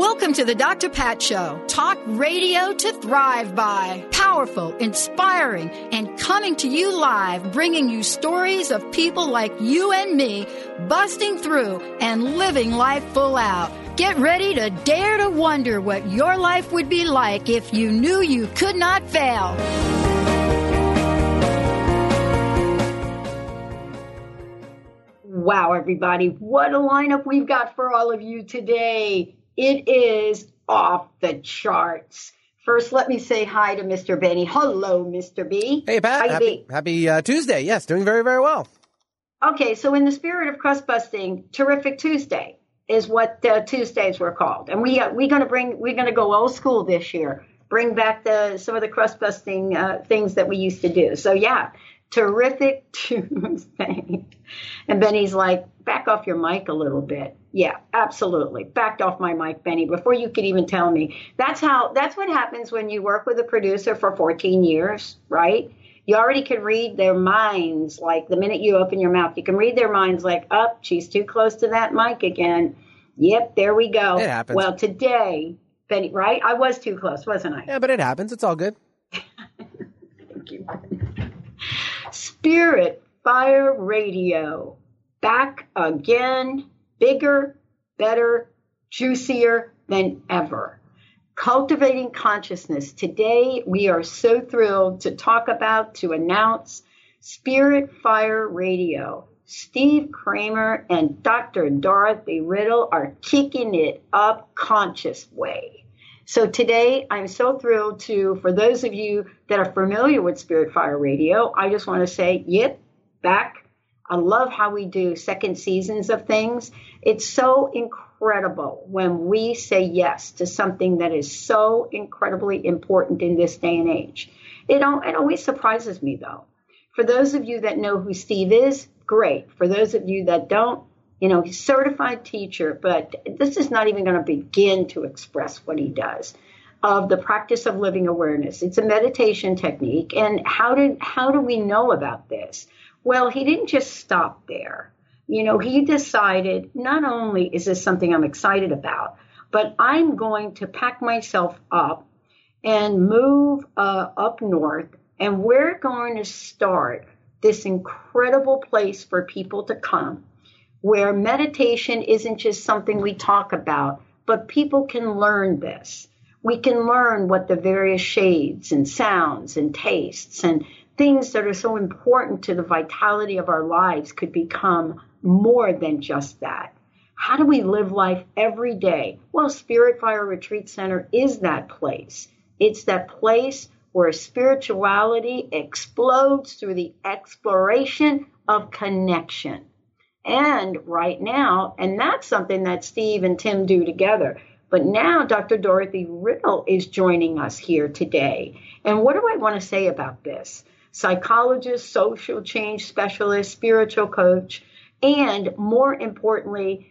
Welcome to the Dr. Pat Show. Talk radio to thrive by. Powerful, inspiring, and coming to you live, bringing you stories of people like you and me busting through and living life full out. Get ready to dare to wonder what your life would be like if you knew you could not fail. Wow, everybody, what a lineup we've got for all of you today. It is off the charts. First, let me say hi to Mr. Benny. Hello, Mr. B. Hey, Pat. Happy happy uh, Tuesday. Yes, doing very, very well. Okay, so in the spirit of crust busting, Terrific Tuesday is what uh, Tuesdays were called, and we uh, we're gonna bring we're gonna go old school this year. Bring back the some of the crust busting uh, things that we used to do. So yeah, terrific Tuesday. And Benny's like, back off your mic a little bit. Yeah, absolutely. Backed off my mic, Benny, before you could even tell me. That's how, that's what happens when you work with a producer for 14 years, right? You already can read their minds. Like the minute you open your mouth, you can read their minds like, up, oh, she's too close to that mic again. Yep, there we go. It happens. Well, today, Benny, right? I was too close, wasn't I? Yeah, but it happens. It's all good. Thank you. Spirit Fire Radio back again, bigger, better, juicier than ever. Cultivating consciousness. Today, we are so thrilled to talk about, to announce Spirit Fire Radio. Steve Kramer and Dr. Dorothy Riddle are kicking it up conscious way. So today, I'm so thrilled to, for those of you that are familiar with Spirit Fire Radio, I just want to say, yep, back I love how we do second seasons of things. It's so incredible when we say yes to something that is so incredibly important in this day and age. It, it always surprises me though. For those of you that know who Steve is, great. For those of you that don't, you know, he's certified teacher, but this is not even going to begin to express what he does of the practice of living awareness. It's a meditation technique. And how did how do we know about this? Well, he didn't just stop there. You know, he decided not only is this something I'm excited about, but I'm going to pack myself up and move uh, up north, and we're going to start this incredible place for people to come where meditation isn't just something we talk about, but people can learn this. We can learn what the various shades and sounds and tastes and things that are so important to the vitality of our lives could become more than just that. How do we live life every day? Well, Spirit Fire Retreat Center is that place. It's that place where spirituality explodes through the exploration of connection. And right now, and that's something that Steve and Tim do together. But now Dr. Dorothy Riddle is joining us here today. And what do I want to say about this? psychologist, social change specialist, spiritual coach, and more importantly,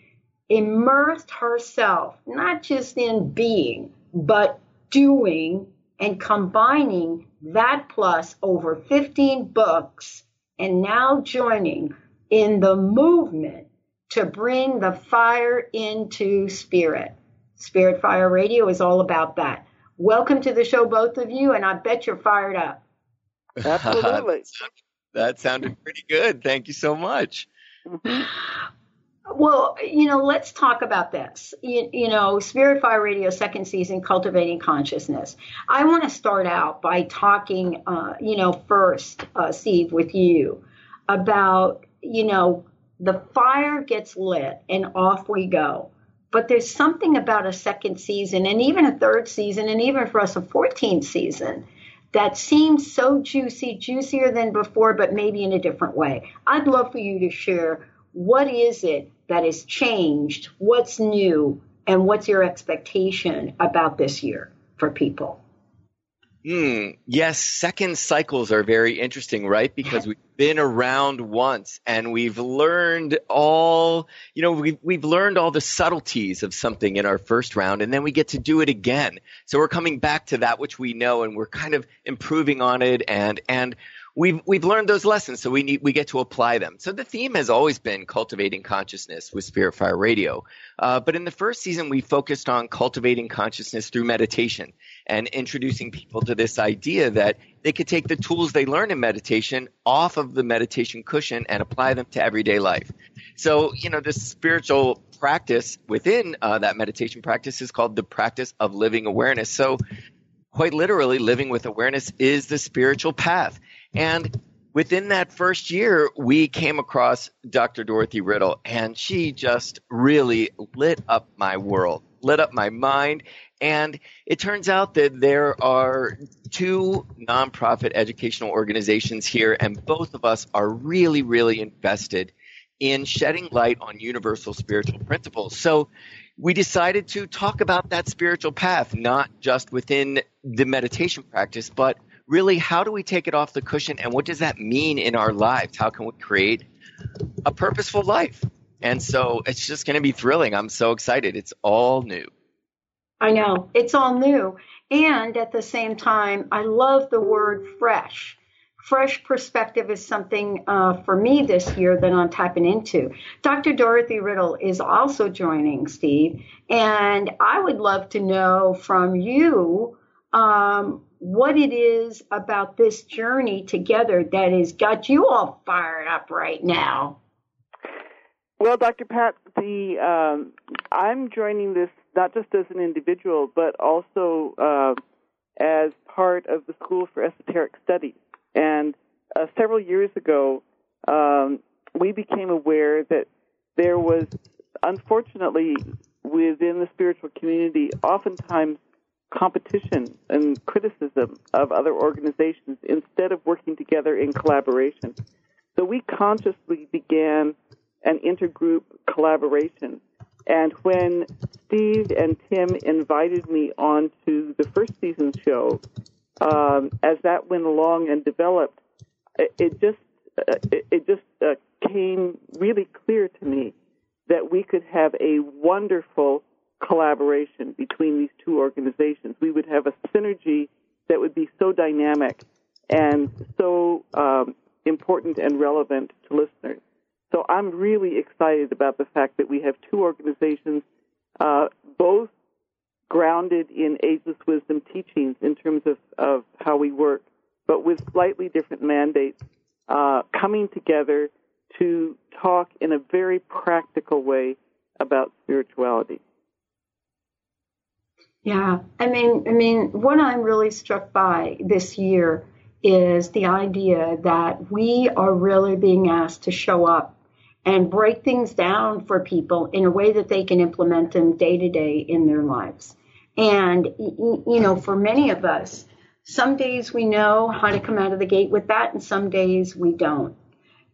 immersed herself not just in being, but doing and combining that plus over 15 books and now joining in the movement to bring the fire into spirit. Spirit Fire Radio is all about that. Welcome to the show, both of you, and I bet you're fired up. Absolutely. that sounded pretty good. Thank you so much. Well, you know, let's talk about this. You, you, know, Spirit Fire Radio second season, Cultivating Consciousness. I want to start out by talking, uh, you know, first, uh, Steve, with you about, you know, the fire gets lit and off we go. But there's something about a second season and even a third season and even for us a 14th season that seems so juicy, juicier than before, but maybe in a different way. I'd love for you to share what is it that has changed, what's new, and what's your expectation about this year for people? Hmm. Yes, second cycles are very interesting, right? Because we've been around once and we've learned all, you know, we've, we've learned all the subtleties of something in our first round and then we get to do it again. So we're coming back to that which we know and we're kind of improving on it and, and we've we've learned those lessons, so we need we get to apply them. So the theme has always been cultivating consciousness with Spirit Fire Radio, uh, but in the first season we focused on cultivating consciousness through meditation and introducing people to this idea that they could take the tools they learn in meditation off of the meditation cushion and apply them to everyday life. So you know this spiritual practice within uh, that meditation practice is called the practice of living awareness. So quite literally, living with awareness is the spiritual path. And within that first year, we came across Dr. Dorothy Riddle, and she just really lit up my world, lit up my mind. And it turns out that there are two nonprofit educational organizations here, and both of us are really, really invested in shedding light on universal spiritual principles. So we decided to talk about that spiritual path, not just within the meditation practice, but really, how do we take it off the cushion and what does that mean in our lives? How can we create a purposeful life? And so it's just going to be thrilling. I'm so excited. It's all new. I know. It's all new. And at the same time, I love the word fresh. Fresh perspective is something uh, for me this year that I'm tapping into. Dr. Dorothy Riddle is also joining, Steve. And I would love to know from you um, what it is about this journey together that has got you all fired up right now. Well, Dr. Pat, the um, I'm joining this not just as an individual, but also uh, as part of the School for Esoteric Studies. And uh, several years ago, um, we became aware that there was, unfortunately, within the spiritual community, oftentimes competition and criticism of other organizations instead of working together in collaboration. So we consciously began an intergroup collaboration. And when Steve and Tim invited me on to the first season show, um, as that went along and developed, it, it just uh, it, it, just uh, came really clear to me that we could have a wonderful collaboration between these two organizations. We would have a synergy that would be so dynamic and so um, important and relevant to listeners. So I'm really excited about the fact that we have two organizations, uh, both grounded in ageless wisdom teachings in terms of, of how we work, but with slightly different mandates, uh, coming together to talk in a very practical way about spirituality. Yeah, I mean, I mean, what I'm really struck by this year is the idea that we are really being asked to show up and break things down for people in a way that they can implement them day to day in their lives. And, you know, for many of us, some days we know how to come out of the gate with that, and some days we don't.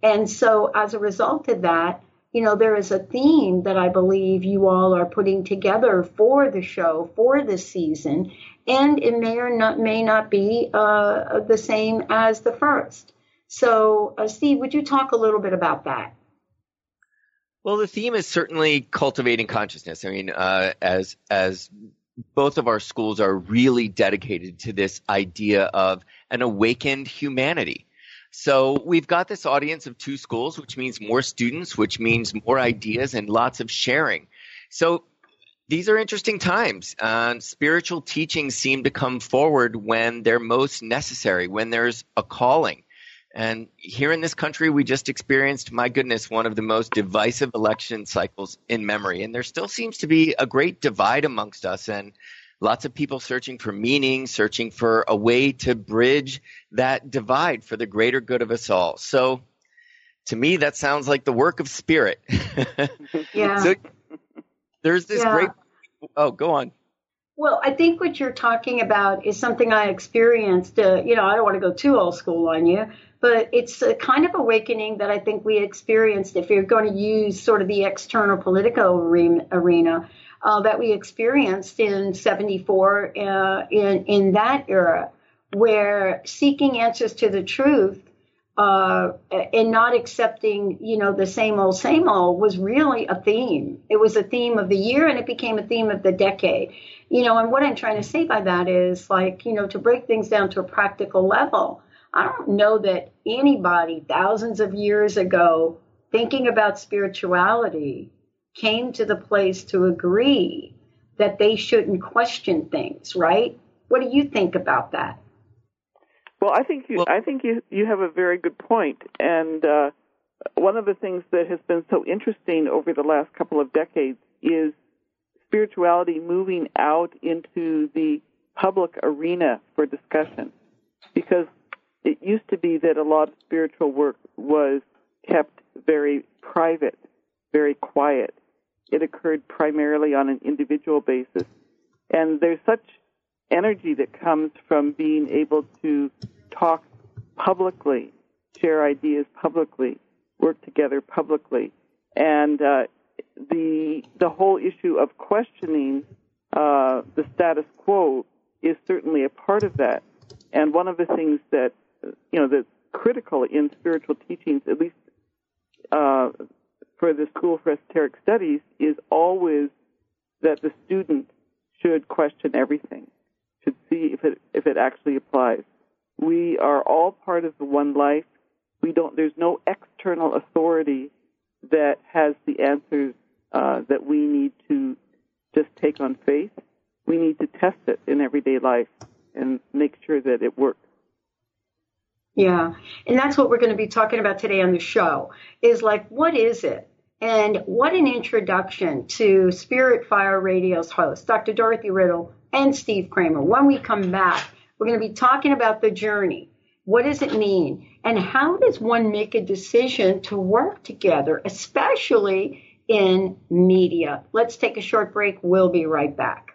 And so, as a result of that, you know, there is a theme that I believe you all are putting together for the show, for this season, and it may or not may not be uh, the same as the first. So, uh, Steve, would you talk a little bit about that? Well, the theme is certainly cultivating consciousness. I mean, uh, as as both of our schools are really dedicated to this idea of an awakened humanity. So we've got this audience of two schools, which means more students, which means more ideas and lots of sharing. So these are interesting times. Uh, spiritual teachings seem to come forward when they're most necessary, when there's a calling. And here in this country, we just experienced, my goodness, one of the most divisive election cycles in memory. And there still seems to be a great divide amongst us. And lots of people searching for meaning, searching for a way to bridge that divide for the greater good of us all. So to me, that sounds like the work of spirit. yeah. so there's this Yeah. great. Oh, go on. Well, I think what you're talking about is something I experienced. Uh, you know, I don't want to go too old school on you, but it's a kind of awakening that I think we experienced if you're going to use sort of the external political arena, arena uh, that we experienced in 74 uh, in, in that era, where seeking answers to the truth uh, and not accepting, you know, the same old, same old was really a theme. It was a theme of the year and it became a theme of the decade. You know, and what I'm trying to say by that is like, you know, to break things down to a practical level, I don't know that anybody thousands of years ago thinking about spirituality came to the place to agree that they shouldn't question things, right? What do you think about that? Well, I think you, Well- I think you you have a very good point, and uh, one of the things that has been so interesting over the last couple of decades is spirituality moving out into the public arena for discussion, because it used to be that a lot of spiritual work was kept very private, very quiet. It occurred primarily on an individual basis, and there's such energy that comes from being able to talk publicly, share ideas publicly, work together publicly, and uh, the the whole issue of questioning uh, the status quo is certainly a part of that. And one of the things that you know that's critical in spiritual teachings, at least uh, for the School for Esoteric Studies, is always that the student should question everything should see if it if it actually applies. We are all part of the one life. We don't. There's no external authority that has the answers uh, that we need to just take on faith. We need to test it in everyday life and make sure that it works. Yeah. And that's what we're going to be talking about today on the show is like, what is it? And what an introduction to Spirit Fire Radio's host, Dr. Dorothy Riddle and Steve Kramer. When we come back, we're going to be talking about the journey. What does it mean? And how does one make a decision to work together, especially in media? Let's take a short break. We'll be right back.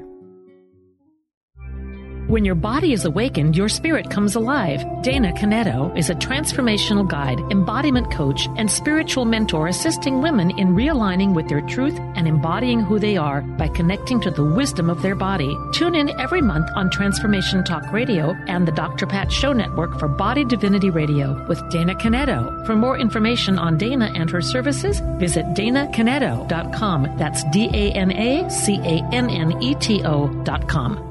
When your body is awakened, your spirit comes alive. Dana Canetto is a transformational guide, embodiment coach, and spiritual mentor assisting women in realigning with their truth and embodying who they are by connecting to the wisdom of their body. Tune in every month on Transformation Talk Radio and the Dr. Pat Show Network for Body Divinity Radio with Dana Canetto. For more information on Dana and her services, visit danacanetto.com. That's D A N A C A N N E T O.com.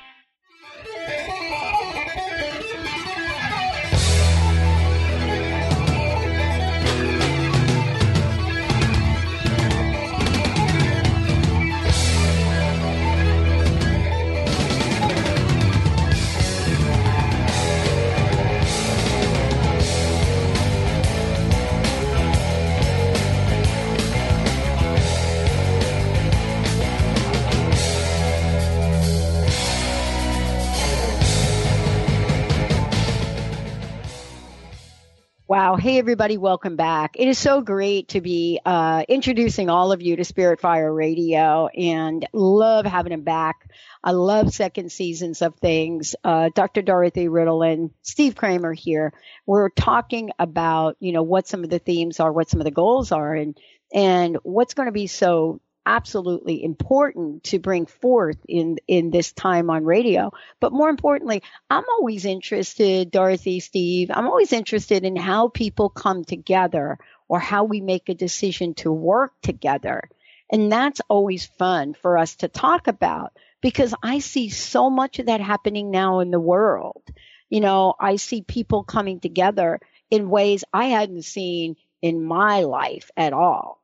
Wow. Hey, everybody. Welcome back. It is so great to be uh, introducing all of you to Spirit Fire Radio and love having him back. I love second seasons of things. Uh, Dr. Dorothy Riddle and Steve Kramer here. We're talking about, you know, what some of the themes are, what some of the goals are, and and what's going to be so absolutely important to bring forth in in this time on radio. But more importantly i'm always interested dorothy steve i'm always interested in how people come together or how we make a decision to work together. And that's always fun for us to talk about because i see so much of that happening now in the world. You know i see people coming together in ways i hadn't seen in my life at all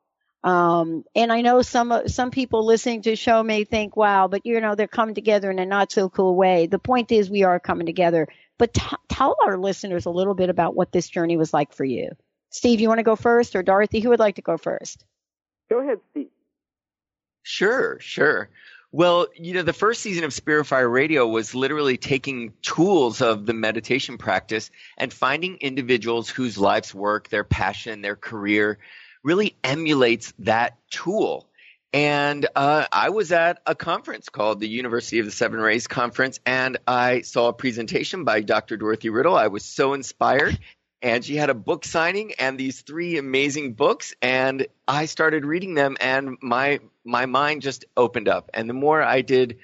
um, and I know some some people listening to the show may think, "Wow," but you know they're coming together in a not so cool way. The point is, we are coming together. But t- tell our listeners a little bit about what this journey was like for you. Steve, you want to go first, or Dorothy? Who would like to go first? Go ahead, Steve. Sure, sure. Well, you know, the first season of Spirit Fire Radio was literally taking tools of the meditation practice and finding individuals whose life's work, their passion, their career really emulates that tool. And uh, I was at a conference called the University of the Seven Rays Conference, and I saw a presentation by Dr. Dorothy Riddle. I was so inspired. And she had a book signing and these three amazing books, and I started reading them, and my my mind just opened up. And the more I did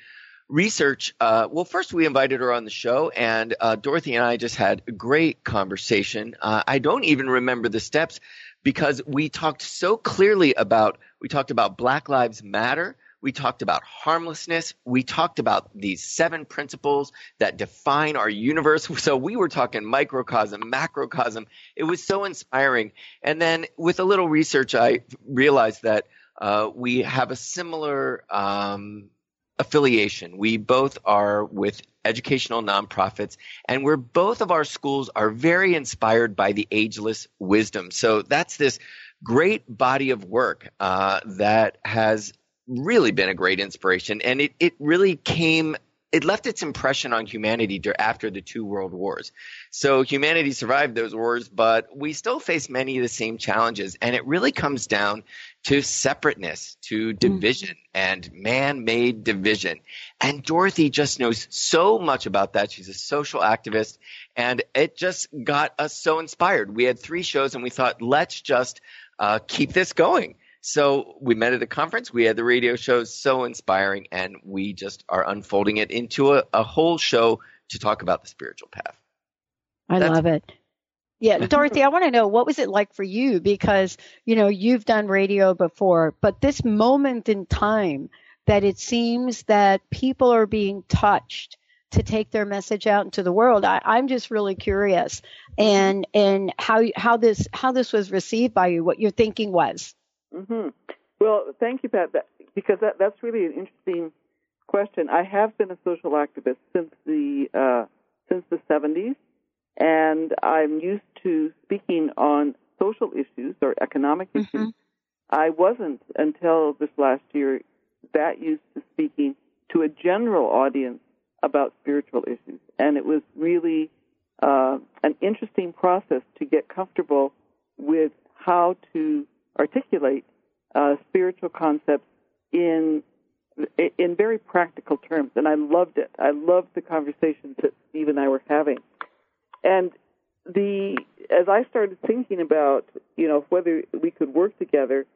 research, uh, well, first we invited her on the show, and uh, Dorothy and I just had a great conversation. Uh, I don't even remember the steps, because we talked so clearly about we talked about Black Lives Matter, we talked about harmlessness, we talked about these seven principles that define our universe. So we were talking microcosm, macrocosm. It was so inspiring. And then with a little research, I realized that uh, we have a similar um, affiliation. We both are with educational nonprofits, and we're both of our schools are very inspired by the ageless wisdom. So that's this great body of work uh, that has really been a great inspiration, and it it really came. It left its impression on humanity after the two world wars. So humanity survived those wars, but we still face many of the same challenges. And it really comes down to separateness, to division mm. and man made division. And Dorothy just knows so much about that. She's a social activist and it just got us so inspired. We had three shows and we thought, let's just uh, keep this going. So we met at a conference. We had the radio shows so inspiring and we just are unfolding it into a, a whole show to talk about the spiritual path. I That's, love it. Yeah, Dorothy, I want to know what was it like for you because, you know, you've done radio before, but this moment in time that it seems that people are being touched to take their message out into the world. I, am just really curious and and how how this how this was received by you, what your thinking was. Mm-hmm. Well, thank you, Pat, because that, that's really an interesting question. I have been a social activist since the uh, since the 70s, and I'm used to speaking on social issues or economic Mm-hmm. issues. I wasn't until this last year that used to speaking to a general audience about spiritual issues, and it was really uh, an interesting process to get comfortable with how to articulate uh, spiritual concepts in in very practical terms, and I loved it. I loved the conversations that Steve and I were having, and the as I started thinking about you know whether we could work together,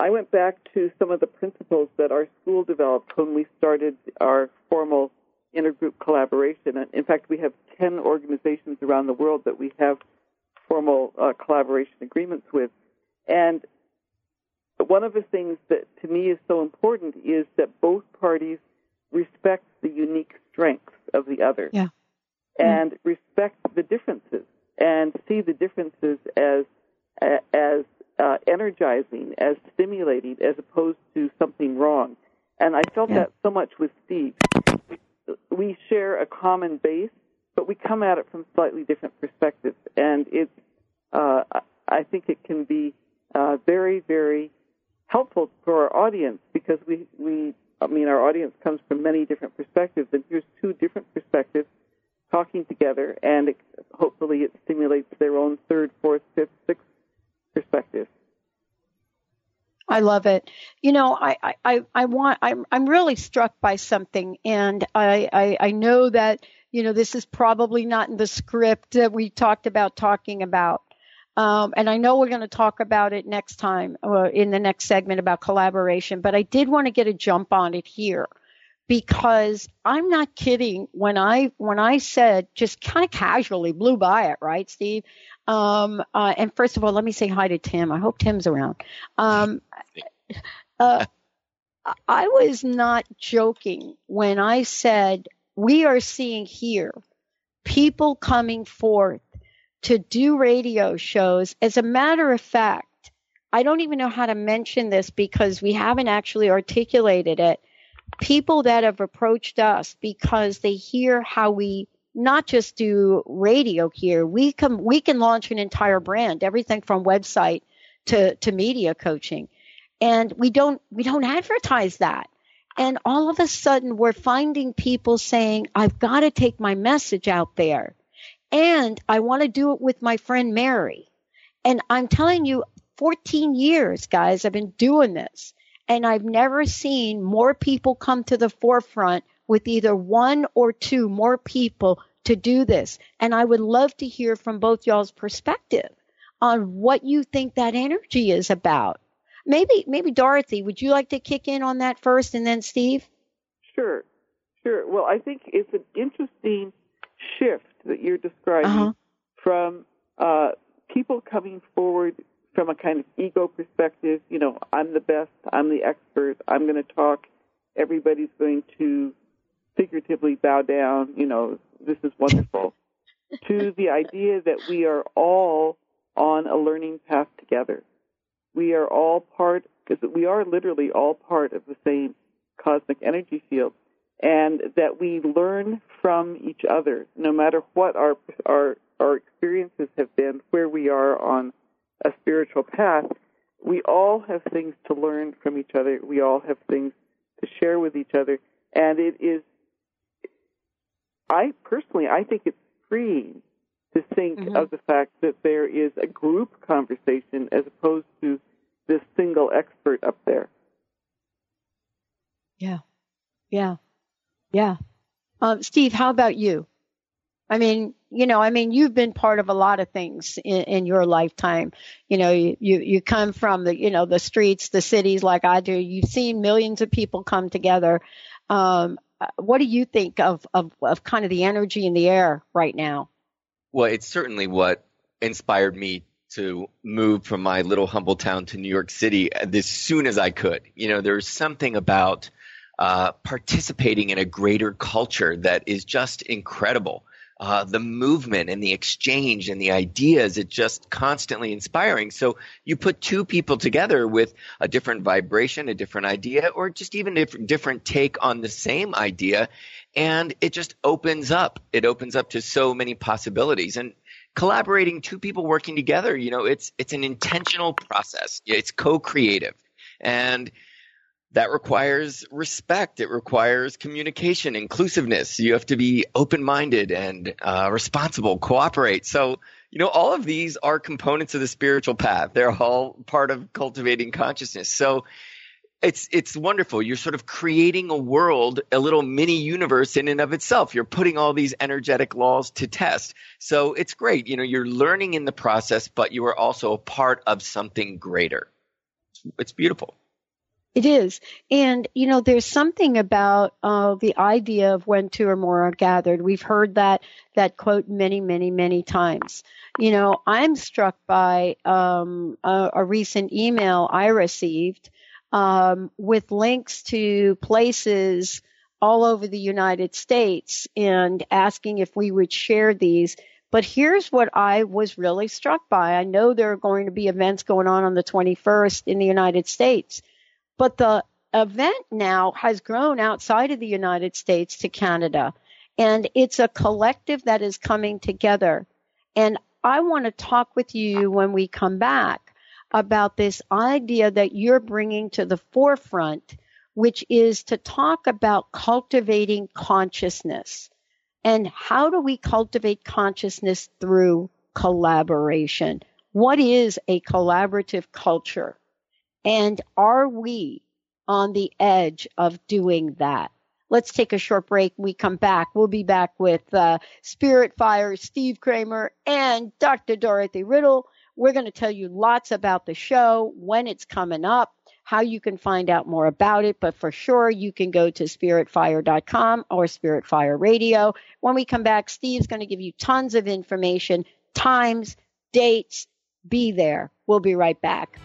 I went back to some of the principles that our school developed when we started our formal intergroup collaboration. And in fact, we have ten organizations around the world that we have formal uh, collaboration agreements with, and one of the things that to me is so important is that both parties respect the unique strengths of the other Yeah. And respect the differences and see the differences as as uh, energizing, as stimulating, as opposed to something wrong. And I felt Yeah. that so much with Steve. We share a common base, but we come at it from slightly different perspectives, and it's uh, I- I think it can be uh, very, very helpful for our audience because we, we, I mean, our audience comes from many different perspectives, and here's two different perspectives talking together, and it, hopefully it stimulates their own third, fourth, fifth, sixth perspective. I love it. You know, I, I, I, want, I'm, I'm really struck by something and I, I, I know that, you know, this is probably not in the script that we talked about talking about. Um, and I know we're going to talk about it next time uh, in the next segment about collaboration, but I did want to get a jump on it here because I'm not kidding when I when I said just kind of casually blew by it, right, Steve? Um, uh, and first of all, let me say hi to Tim. I hope Tim's around. Um, uh, I was not joking when I said we are seeing here people coming forth to do radio shows. As a matter of fact, I don't even know how to mention this because we haven't actually articulated it. People that have approached us because they hear how we not just do radio here. We can we can launch an entire brand, everything from website to to media coaching. And we don't we don't advertise that. And all of a sudden we're finding people saying, I've got to take my message out there. And I want to do it with my friend Mary. And I'm telling you, 14 years, guys, I've been doing this. And I've never seen more people come to the forefront with either one or two more people to do this. And I would love to hear from both y'all's perspective on what you think that energy is about. Maybe, maybe Dorothy, would you like to kick in on that first and then Steve? Sure, sure. Well, I think it's an interesting shift that you're describing Uh-huh. from uh, people coming forward from a kind of ego perspective. You know, I'm the best, I'm the expert, I'm going to talk. Everybody's going to figuratively bow down. You know, this is wonderful. to the idea that we are all on a learning path together. We are all part, because we are literally all part of the same cosmic energy field, and that we learn from each other, no matter what our our our experiences have been, where we are on a spiritual path. We all have things to learn from each other. We all have things to share with each other, and it is. I personally, I think it's freeing to think Mhm. of the fact that there is a group conversation as opposed to this single expert up there. Yeah. Yeah. Yeah. Um, Steve, how about you? I mean, you know, I mean, you've been part of a lot of things in, in your lifetime. You know, you, you, you come from the, you know, the streets, the cities like I do. You've seen millions of people come together. Um, what do you think of, of, of kind of the energy in the air right now? Well, it's certainly what inspired me to move from my little humble town to New York City as soon as I could. You know, there's something about uh, participating in a greater culture that is just incredible. Uh, the movement and the exchange and the ideas. It's just constantly inspiring. So you put two people together with a different vibration, a different idea, or just even a different take on the same idea. And it just opens up. It opens up to so many possibilities. And collaborating, two people working together, you know, it's, it's an intentional process. It's co-creative. And that requires respect. It requires communication, inclusiveness. You have to be open minded and uh, responsible, cooperate. So, you know, all of these are components of the spiritual path. They're all part of cultivating consciousness. So, it's it's wonderful. You're sort of creating a world, a little mini universe in and of itself. You're putting all these energetic laws to test. So it's great. You know, you're learning in the process, but you are also a part of something greater. It's beautiful. It is. And, you know, there's something about uh, the idea of when two or more are gathered. We've heard that, that quote many, many, many times. You know, I'm struck by um, a, a, recent email I received um, with links to places all over the United States and asking if we would share these. But here's what I was really struck by. I know there are going to be events going on on the 21st in the United States but the event now has grown outside of the United States to Canada. And it's a collective that is coming together. And I want to talk with you when we come back about this idea that you're bringing to the forefront, which is to talk about cultivating consciousness. And how do we cultivate consciousness through collaboration? What is a collaborative culture? And are we on the edge of doing that? Let's take a short break. we come back. We'll be back with uh, Spirit Fire, Steve Kramer, and Dr. Dorothy Riddle. We're going to tell you lots about the show, when it's coming up, how you can find out more about it. But for sure, you can go to spiritfire.com or Spirit Fire Radio. When we come back, Steve's going to give you tons of information, times, dates. Be there. We'll be right back.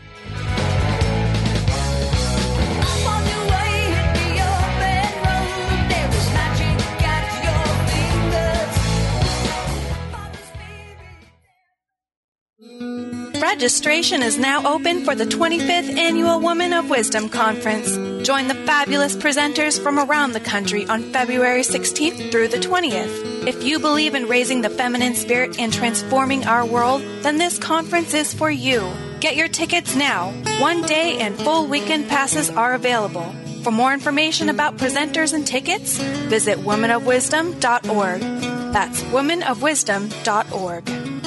Registration is now open for the 25th Annual Woman of Wisdom Conference. Join the fabulous presenters from around the country on February 16th through the 20th. If you believe in raising the feminine spirit and transforming our world, then this conference is for you. Get your tickets now. One day and full weekend passes are available. For more information about presenters and tickets, visit womanofwisdom.org. That's womanofwisdom.org.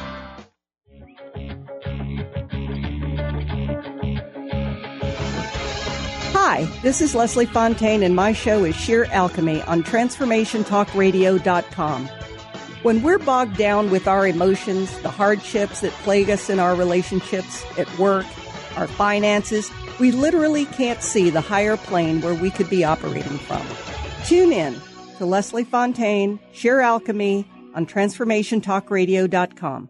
Hi, this is Leslie Fontaine, and my show is Sheer Alchemy on TransformationTalkRadio.com. When we're bogged down with our emotions, the hardships that plague us in our relationships, at work, our finances, we literally can't see the higher plane where we could be operating from. Tune in to Leslie Fontaine, Sheer Alchemy on TransformationTalkRadio.com.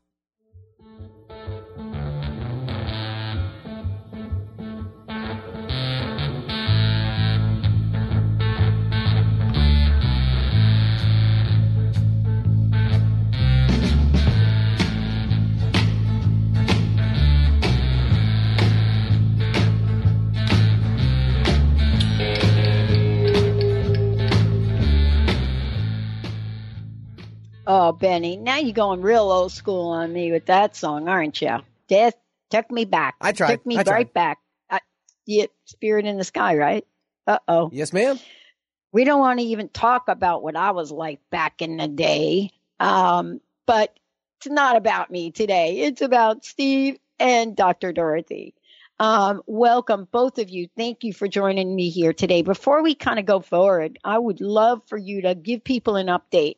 Benny, now you're going real old school on me with that song, aren't you? Death took me back. I tried. Took me I tried. right back. I, yeah, Spirit in the Sky, right? Uh oh. Yes, ma'am. We don't want to even talk about what I was like back in the day. Um, but it's not about me today. It's about Steve and Dr. Dorothy. Um, welcome, both of you. Thank you for joining me here today. Before we kind of go forward, I would love for you to give people an update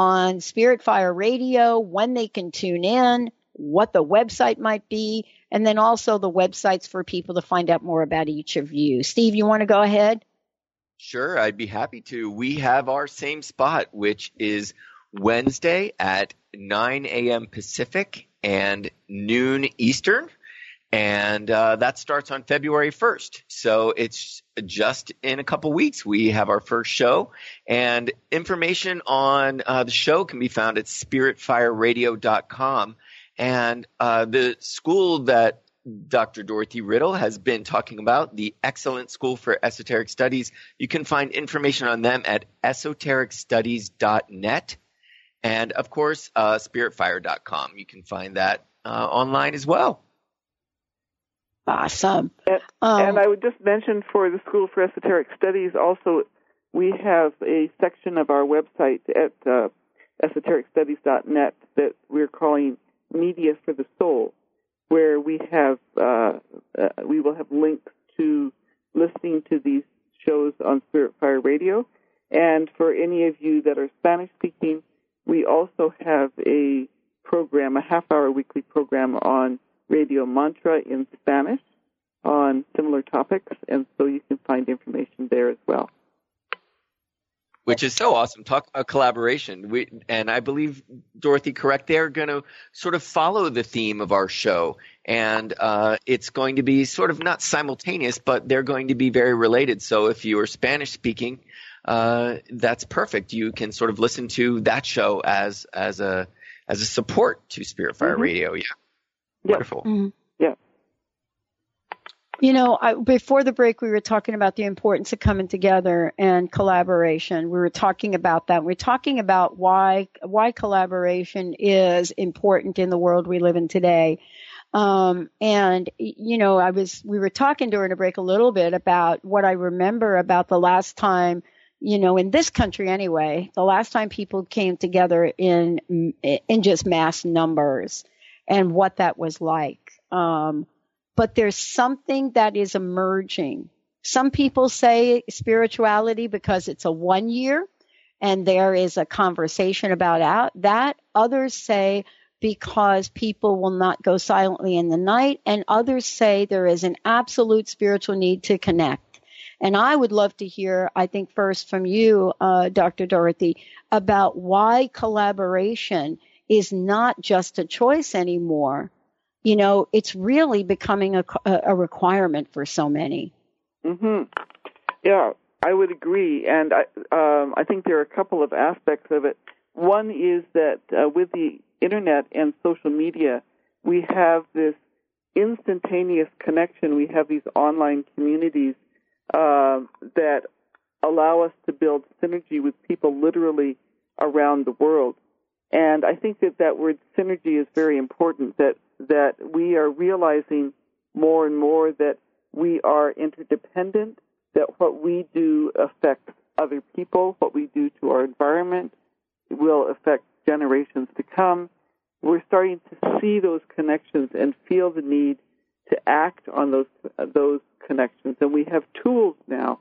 on Spirit Fire Radio, when they can tune in, what the website might be, and then also the websites for people to find out more about each of you. Steve, you want to go ahead? Sure, I'd be happy to. We have our same spot, which is Wednesday at 9 a.m. Pacific and noon Eastern. And uh, that starts on February 1st. So it's just in a couple weeks. We have our first show. And information on uh, the show can be found at spiritfireradio.com. And uh, the school that Dr. Dorothy Riddle has been talking about, the Excellent School for Esoteric Studies. You can find information on them at esotericstudies.net. And of course, uh, spiritfire.com. You can find that uh, online as well. Awesome. And, Um, and I would just mention for the School for Esoteric Studies also, we have a section of our website at uh, esotericstudies.net that we're calling Media for the Soul, where we have uh, uh, we will have links to listening to these shows on Spirit Fire Radio, and for any of you that are Spanish speaking, we also have a program, a half hour weekly program on Radio Mantra in Spanish on similar topics, and so you can find information there as well. which is so awesome. Talk about collaboration. We, and I believe Dorothy, correct? They're going to sort of follow the theme of our show, and uh, it's going to be sort of not simultaneous, but they're going to be very related. So if you are Spanish speaking, uh, that's perfect. You can sort of listen to that show as as a as a support to Spirit Fire Mhm. Radio. Yeah, wonderful. Mhm. Yeah. You know, I, before the break, we were talking about the importance of coming together and collaboration. We were talking about that. We're talking about why why collaboration is important in the world we live in today. Um, and you know, I was we were talking during the break a little bit about what I remember about the last time, you know, in this country anyway, the last time people came together in in just mass numbers and what that was like. Um, but there's something that is emerging. Some people say spirituality because it's a one year and there is a conversation about that. Others say because people will not go silently in the night and others say there is an absolute spiritual need to connect. And I would love to hear, I think first from you, uh, Dr. Dorothy, about why collaboration is not just a choice anymore, you know, it's really becoming a, a requirement for so many. hmm Yeah, I would agree, and I, um, I think there are a couple of aspects of it. One is that uh, with the internet and social media, we have this instantaneous connection. We have these online communities uh, that allow us to build synergy with people literally around the world. And I think that that word synergy is very important. That that we are realizing more and more that we are interdependent, that what we do affects other people, what we do to our environment will affect generations to come. We're starting to see those connections and feel the need to act on those those connections, and we have tools now,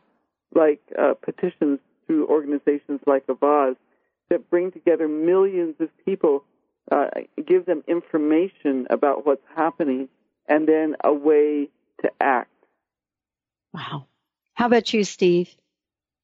like uh, petitions through organizations like Avaaz, that bring together millions of people, uh, give them information about what's happening, and then a way to act. Wow. How about you, Steve?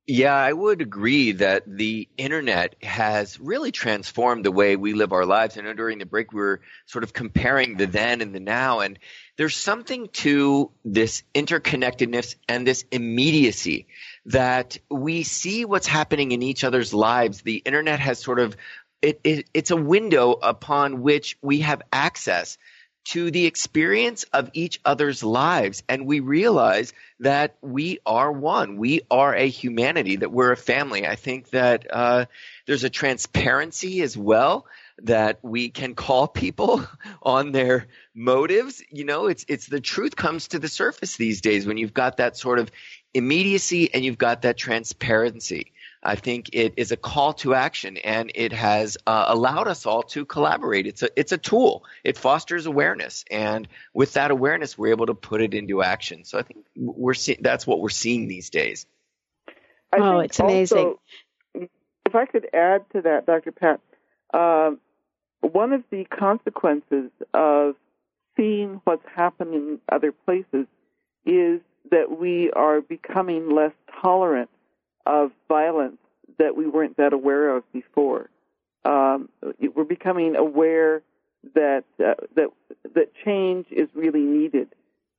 Yeah, I would agree that the internet has really transformed the way we live our lives. And during the break, we were sort of comparing the then and the now. And there's something to this interconnectedness and this immediacy that we see what's happening in each other's lives. The internet has sort of it, it, it's a window upon which we have access to the experience of each other's lives. And we realize that we are one. We are a humanity, that we're a family. I think that uh, there's a transparency as well that we can call people on their motives. You know, it's it's the truth comes to the surface these days when you've got that sort of immediacy and you've got that transparency. I think it is a call to action, and it has uh, allowed us all to collaborate. It's a it's a tool. It fosters awareness, and with that awareness, we're able to put it into action. So I think we're see- that's what we're seeing these days. I oh, it's amazing. Also, if I could add to that, Dr. Pat, uh, one of the consequences of seeing what's happening in other places is that we are becoming less tolerant of violence that we weren't that aware of before. Um, we're becoming aware that uh, that that change is really needed.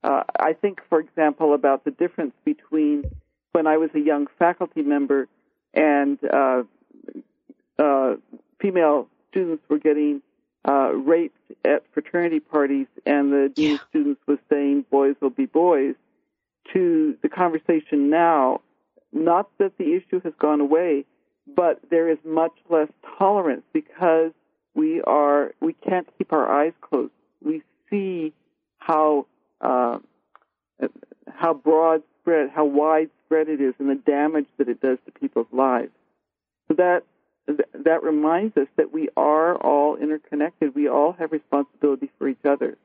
Uh, I think, for example, about the difference between when I was a young faculty member and uh, uh female students were getting uh, raped at fraternity parties, and the dean of students was saying boys will be boys. To the conversation now not that the issue has gone away, but there is much less tolerance because we are we can't keep our eyes closed. We see how uh, how broad spread, how widespread it is, and the damage that it does to people's lives. So that that reminds us that we are all interconnected. We all have responsibility for each other.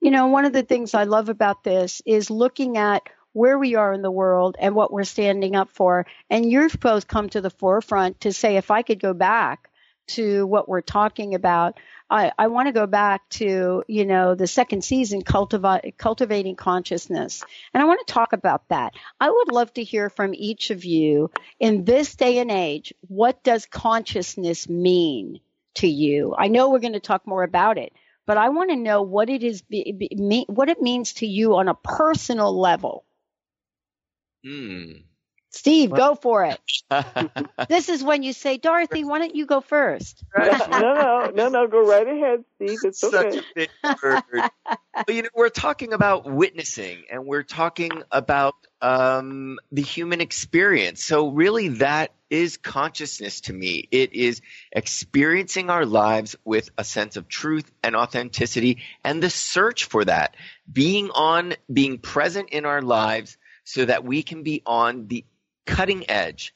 You know, one of the things I love about this is looking at where we are in the world and what we're standing up for. And you've both come to the forefront to say, if I could go back to what we're talking about, I, I want to go back to, you know, the second season, cultiva- cultivating consciousness. And I want to talk about that. I would love to hear from each of you in this day and age, what does consciousness mean to you? I know we're going to talk more about it, but I want to know what it is, be, be, what it means to you on a personal level. Hmm. Steve, go for it. this is when you say, Dorothy, why don't you go first? no, no, no, no, go right ahead, Steve. It's Such okay. a big word. but you know, we're talking about witnessing, and we're talking about um, the human experience. So really, that is consciousness to me. It is experiencing our lives with a sense of truth and authenticity, and the search for that, being on, being present in our lives so that we can be on the cutting edge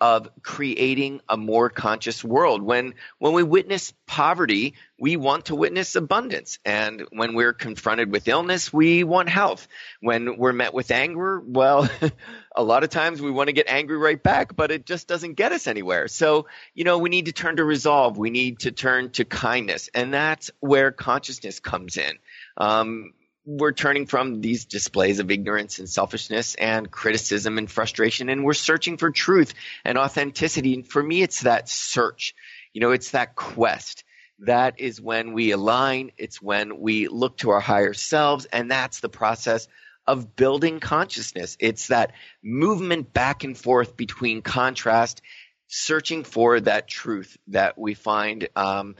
of creating a more conscious world. When when we witness poverty, we want to witness abundance. And when we're confronted with illness, we want health. When we're met with anger, well, a lot of times we want to get angry right back, but it just doesn't get us anywhere. So, you know, we need to turn to resolve. We need to turn to kindness. And that's where consciousness comes in. Um, we're turning from these displays of ignorance and selfishness and criticism and frustration and we're searching for truth and authenticity. And for me it's that search. You know it's that quest. That is when we align. It's when we look to our higher selves and that's the process of building consciousness. It's that movement back and forth between contrast searching for that truth that we find um,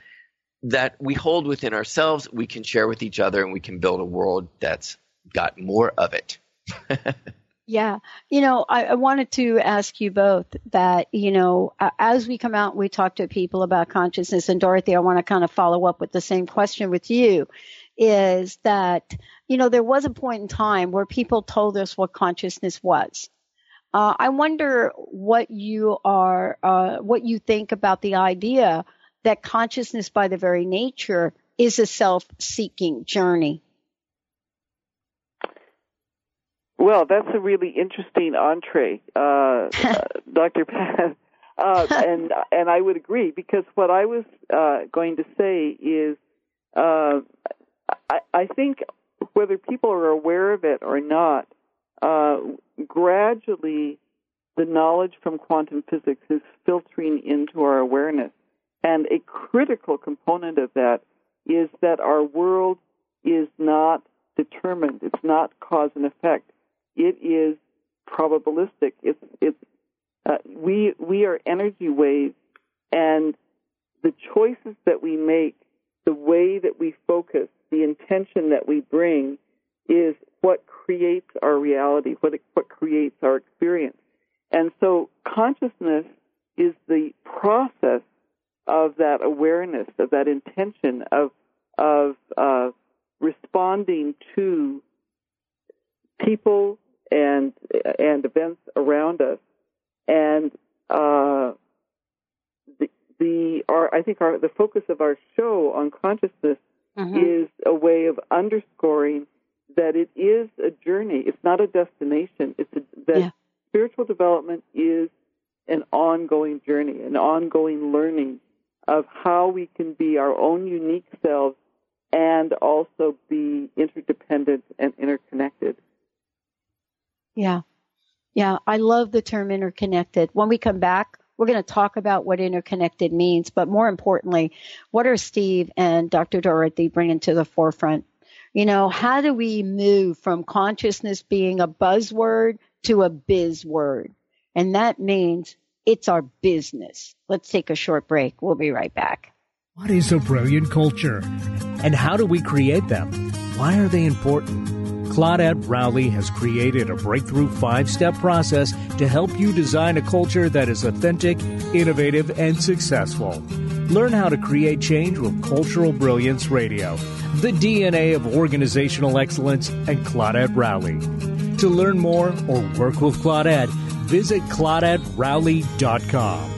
that we hold within ourselves, we can share with each other, and we can build a world that's got more of it. yeah. You know, I, I, wanted to ask you both that, you know, as we come out, we talk to people about consciousness. And Dorothy, I want to kind of follow up with the same question with you. is that, you know, there was a point in time where people told us what consciousness was. Uh, I wonder what you are, uh, what you think about the idea that consciousness by the very nature is a self-seeking journey. Well, that's a really interesting entree, uh, Dr. Pat. Uh, and and I would agree because what I was uh, going to say is, uh, I, I think whether people are aware of it or not, uh, gradually the knowledge from quantum physics is filtering into our awareness, and a critical component of that is that our world is not determined; it's not cause and effect it is probabilistic. It's it's uh, we we are energy waves, and the choices that we make, the way that we focus, the intention that we bring, is what creates our reality. What what creates our experience. And so consciousness is the process of that awareness, of that intention, of of uh, responding to people, and and events around us, and uh, the the our I think our the focus of our show on consciousness mm-hmm. is a way of underscoring that it is a journey. It's not a destination. It's a, that yeah. spiritual development is an ongoing journey, an ongoing learning of how we can be our own unique selves and also be interdependent and interconnected. Yeah. Yeah. I love the term interconnected. When we come back, we're going to talk about what interconnected means, but more importantly, what are Steve and Dr. Dorothy bringing to the forefront? You know, how do we move from consciousness being a buzzword to a biz word? And that means it's our business. Let's take a short break. We'll be right back. What is a brilliant culture? And how do we create them? Why are they important? Claudette Rowley has created a breakthrough five step process to help you design a culture that is authentic, innovative, and successful. Learn how to create change with Cultural Brilliance Radio, the DNA of organizational excellence, and Claudette Rowley. To learn more or work with Claudette, visit ClaudetteRowley.com.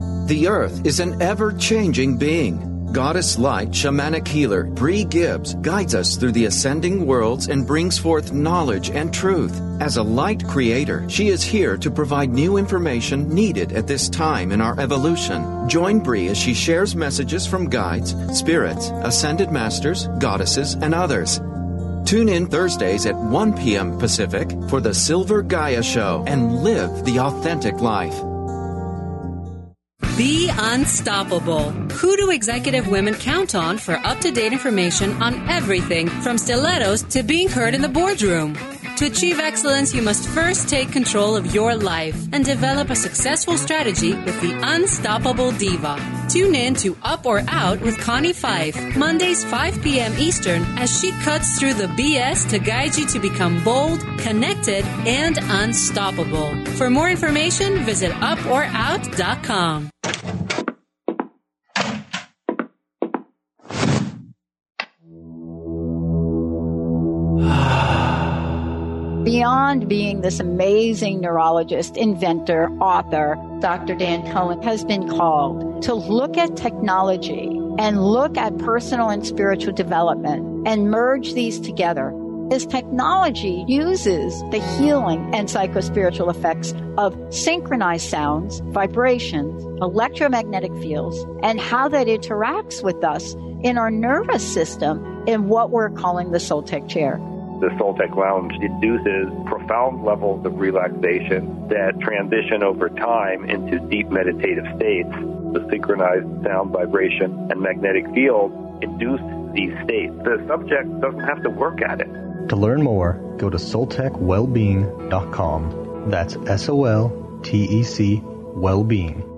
The earth is an ever changing being. Goddess Light Shamanic Healer Bree Gibbs guides us through the ascending worlds and brings forth knowledge and truth. As a light creator, she is here to provide new information needed at this time in our evolution. Join Bree as she shares messages from guides, spirits, ascended masters, goddesses, and others. Tune in Thursdays at 1 p.m. Pacific for the Silver Gaia Show and live the authentic life. Be unstoppable. Who do executive women count on for up to date information on everything from stilettos to being heard in the boardroom? To achieve excellence, you must first take control of your life and develop a successful strategy with the Unstoppable Diva. Tune in to Up or Out with Connie Pheiff, Mondays 5 p.m. Eastern, as she cuts through the BS to guide you to become bold, connected, and unstoppable. For more information, visit uporout.com. Beyond being this amazing neurologist, inventor, author, Dr. Dan Cohen has been called to look at technology and look at personal and spiritual development and merge these together. As technology uses the healing and psychospiritual effects of synchronized sounds, vibrations, electromagnetic fields, and how that interacts with us in our nervous system in what we're calling the SolTec chair the SolTec Lounge induces profound levels of relaxation that transition over time into deep meditative states. The synchronized sound vibration and magnetic field induce these states. The subject doesn't have to work at it. To learn more, go to soltecwellbeing.com. That's S O L T E C wellbeing.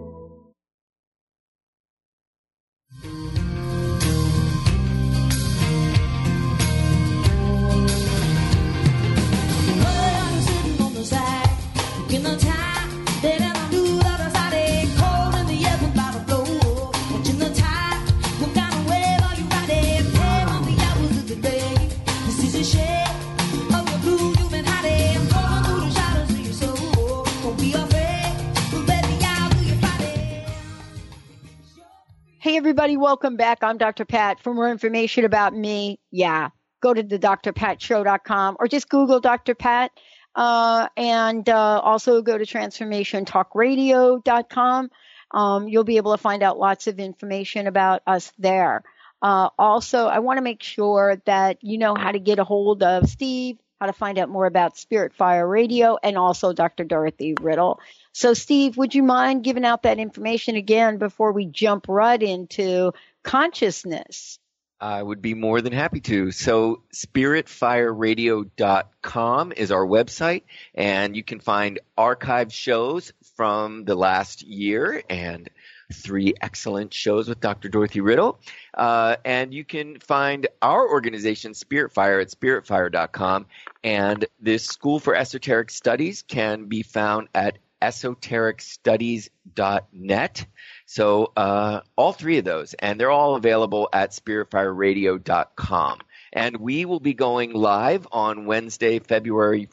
Everybody, welcome back. I'm Dr. Pat. For more information about me, yeah, go to the drpatshow.com or just Google Dr. Pat. Uh, and uh, also go to transformationtalkradio.com. Um, you'll be able to find out lots of information about us there. Uh, also, I want to make sure that you know how to get a hold of Steve, how to find out more about Spirit Fire Radio, and also Dr. Dorothy Riddle. So, Steve, would you mind giving out that information again before we jump right into consciousness? I would be more than happy to. So, spiritfireradio.com is our website, and you can find archived shows from the last year and three excellent shows with Dr. Dorothy Riddle. Uh, and you can find our organization, Spirit Fire, at spiritfire.com. And this School for Esoteric Studies can be found at esotericstudies.net. So uh, all three of those, and they're all available at spiritfireradio.com. And we will be going live on Wednesday, February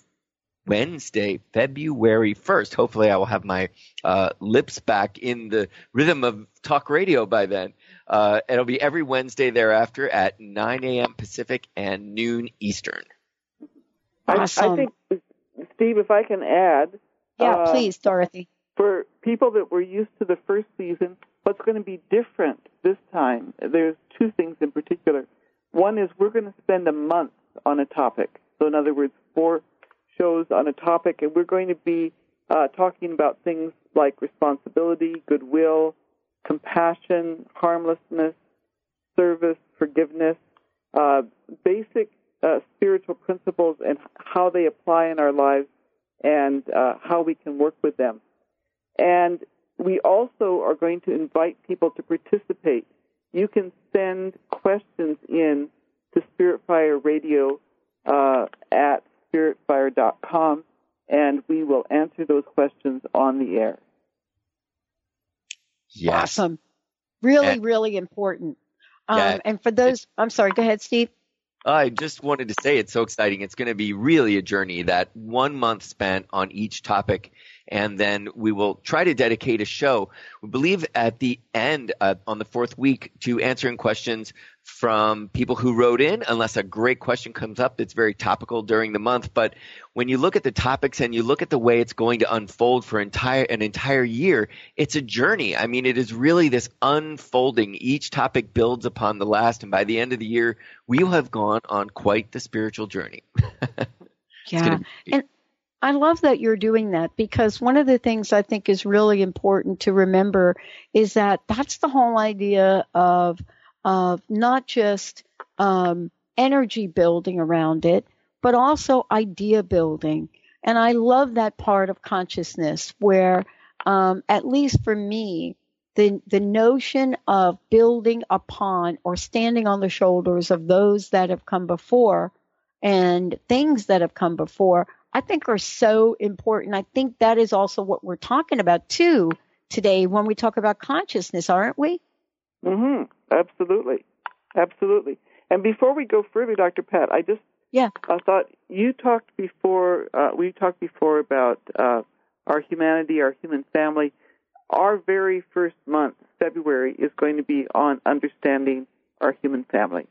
Wednesday, February 1st. Hopefully, I will have my uh, lips back in the rhythm of talk radio by then. Uh, it'll be every Wednesday thereafter at 9 a.m. Pacific and noon Eastern. Awesome. I, I think, Steve, if I can add, yeah, uh, please, Dorothy. For people that were used to the first season, what's going to be different this time? There's two things in particular. One is we're going to spend a month on a topic. So, in other words, four shows on a topic, and we're going to be uh, talking about things like responsibility, goodwill, compassion, harmlessness, service, forgiveness, uh, basic uh, spiritual principles and how they apply in our lives and uh, how we can work with them. And we also are going to invite people to participate. You can send questions in to Spiritfire Radio uh, at spiritfire.com, and we will answer those questions on the air. Yes. Awesome. Really, And- really important. Um, Yeah. And for those, I'm sorry, go ahead, Steve. I just wanted to say it's so exciting. It's going to be really a journey that one month spent on each topic. And then we will try to dedicate a show. We believe at the end, uh, on the fourth week, to answering questions from people who wrote in, unless a great question comes up that's very topical during the month. But when you look at the topics and you look at the way it's going to unfold for entire an entire year, it's a journey. I mean, it is really this unfolding. Each topic builds upon the last, and by the end of the year, we will have gone on quite the spiritual journey. Yeah. And I love that you're doing that because one of the things I think is really important to remember is that that's the whole idea of of not just um, energy building around it, but also idea building. And I love that part of consciousness where, um, at least for me, the the notion of building upon or standing on the shoulders of those that have come before and things that have come before, I think are so important. I think that is also what we're talking about too today when we talk about consciousness, aren't we? hmm Absolutely, absolutely. And before we go further, Dr. Pat, I just yeah I thought you talked before. Uh, we talked before about uh, our humanity, our human family. Our very first month, February, is going to be on understanding our human family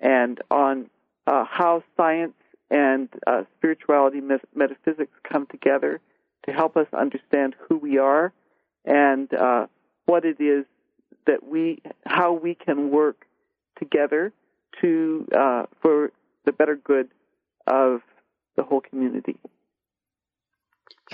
and on uh, how science and uh, spirituality, metaphysics come together to help us understand who we are and uh, what it is that we, how we can work together to uh, for the better good of the whole community.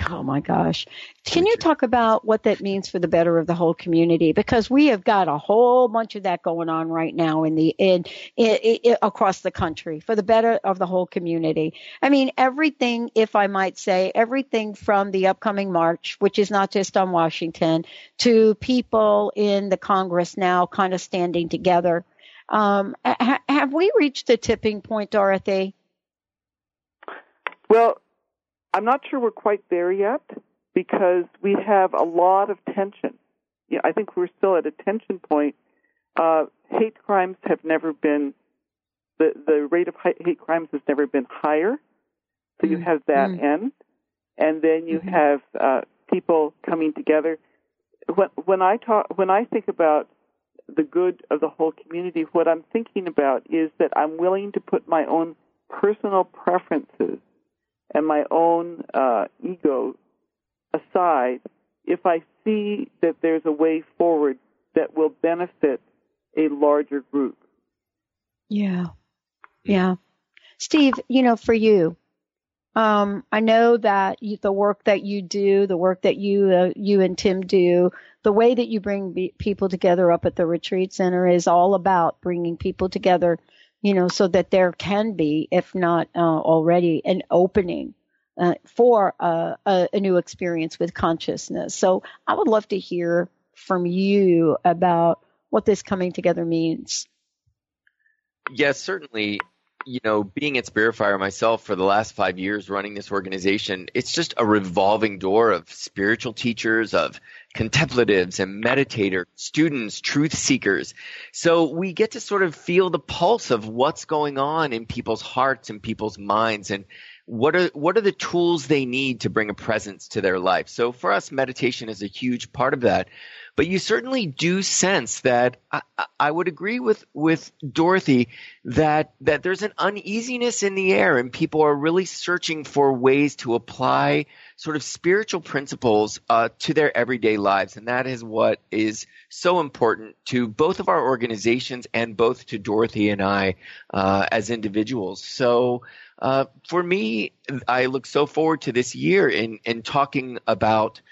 Oh my gosh. Can you talk about what that means for the better of the whole community? Because we have got a whole bunch of that going on right now in the in, in, in, across the country for the better of the whole community. I mean, everything, if I might say, everything from the upcoming march, which is not just on Washington, to people in the Congress now kind of standing together. Um, ha- have we reached the tipping point, Dorothy? Well, I'm not sure we're quite there yet because we have a lot of tension. Yeah, I think we're still at a tension point. Uh, hate crimes have never been the the rate of hate crimes has never been higher. So you have that mm-hmm. end, and then you mm-hmm. have uh, people coming together. When when I talk when I think about the good of the whole community, what I'm thinking about is that I'm willing to put my own personal preferences and my own uh, ego aside if I see that there's a way forward that will benefit a larger group. Yeah. Yeah. Steve, you know, for you, um, I know that you, the work that you do, the work that you uh, you and Tim do, the way that you bring be- people together up at the retreat center is all about bringing people together you know, so that there can be, if not uh, already, an opening uh, for uh, a, a, new experience with consciousness. So I would love to hear from you about what this coming together means. Yes, certainly you know, being at Spiritfire myself for the last five years running this organization, it's just a revolving door of spiritual teachers, of contemplatives and meditators, students, truth seekers. So we get to sort of feel the pulse of what's going on in people's hearts and people's minds and what are what are the tools they need to bring a presence to their life. So for us meditation is a huge part of that. But you certainly do sense that I, I, would agree with, with Dorothy that, that there's an uneasiness in the air and people are really searching for ways to apply sort of spiritual principles uh, to their everyday lives. And that is what is so important to both of our organizations and both to Dorothy and I uh, as individuals. So, uh, for me, I look so forward to this year in, in talking about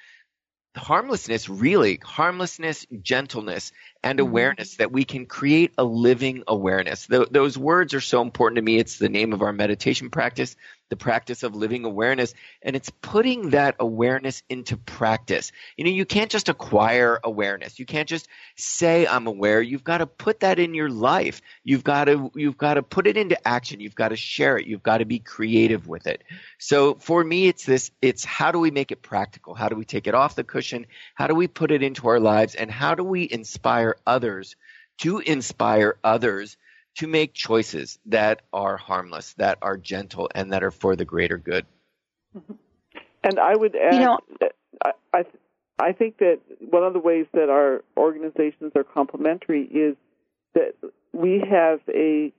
harmlessness, really, harmlessness, gentleness, and mm-hmm. awareness that we can create a living awareness. Th- those words are so important to me. It's the name of our meditation practice the practice of living awareness and it's putting that awareness into practice. You know, you can't just acquire awareness. You can't just say I'm aware. You've got to put that in your life. You've got to you've got to put it into action. You've got to share it. You've got to be creative with it. So for me it's this it's how do we make it practical? How do we take it off the cushion? How do we put it into our lives and how do we inspire others to inspire others to make choices that are harmless, that are gentle, and that are for the greater good. And I would add, you know, I, I, I think that one of the ways that our organizations are complementary is that we have a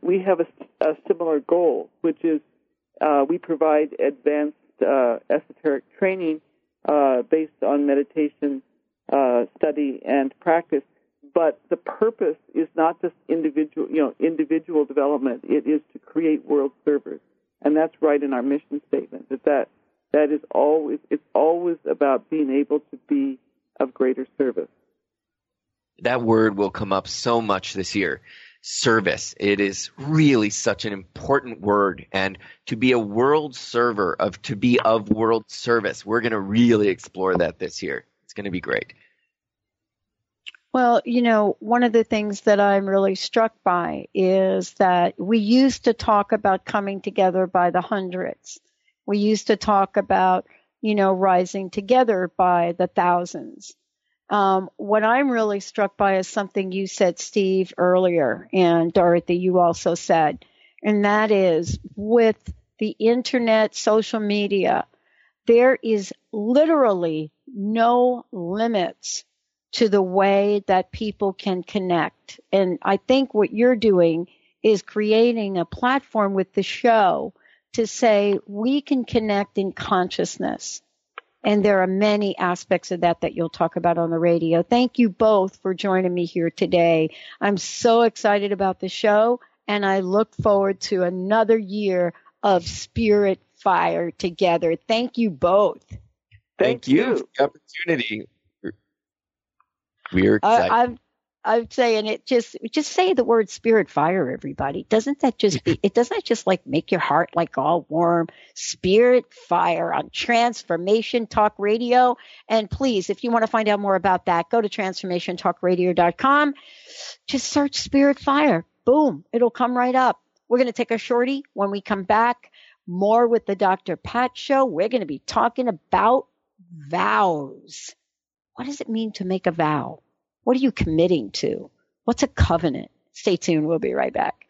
we have a, a similar goal, which is uh, we provide advanced uh, esoteric training uh, based on meditation uh, study and practice but the purpose is not just individual, you know, individual development. It is to create world servers, and that's right in our mission statement. That that that is always it's always about being able to be of greater service. That word will come up so much this year. Service. It is really such an important word, and to be a world server of to be of world service. We're going to really explore that this year. It's going to be great. Well, you know, one of the things that I'm really struck by is that we used to talk about coming together by the hundreds. We used to talk about, you know, rising together by the thousands. Um, what I'm really struck by is something you said, Steve, earlier, and Dorothy, you also said, and that is with the internet, social media, there is literally no limits to the way that people can connect. And I think what you're doing is creating a platform with the show to say we can connect in consciousness. And there are many aspects of that that you'll talk about on the radio. Thank you both for joining me here today. I'm so excited about the show and I look forward to another year of spirit fire together. Thank you both. Thank, you, for the opportunity. Excited. I, I'm I'm saying it just just say the word spirit fire, everybody. Doesn't that just be it doesn't that just like make your heart like all warm? Spirit fire on Transformation Talk Radio. And please, if you want to find out more about that, go to transformationtalkradio.com. Just search spirit fire. Boom. It'll come right up. We're going to take a shorty when we come back. More with the Dr. Pat show. We're going to be talking about vows. What does it mean to make a vow? What are you committing to? What's a covenant? Stay tuned. We'll be right back.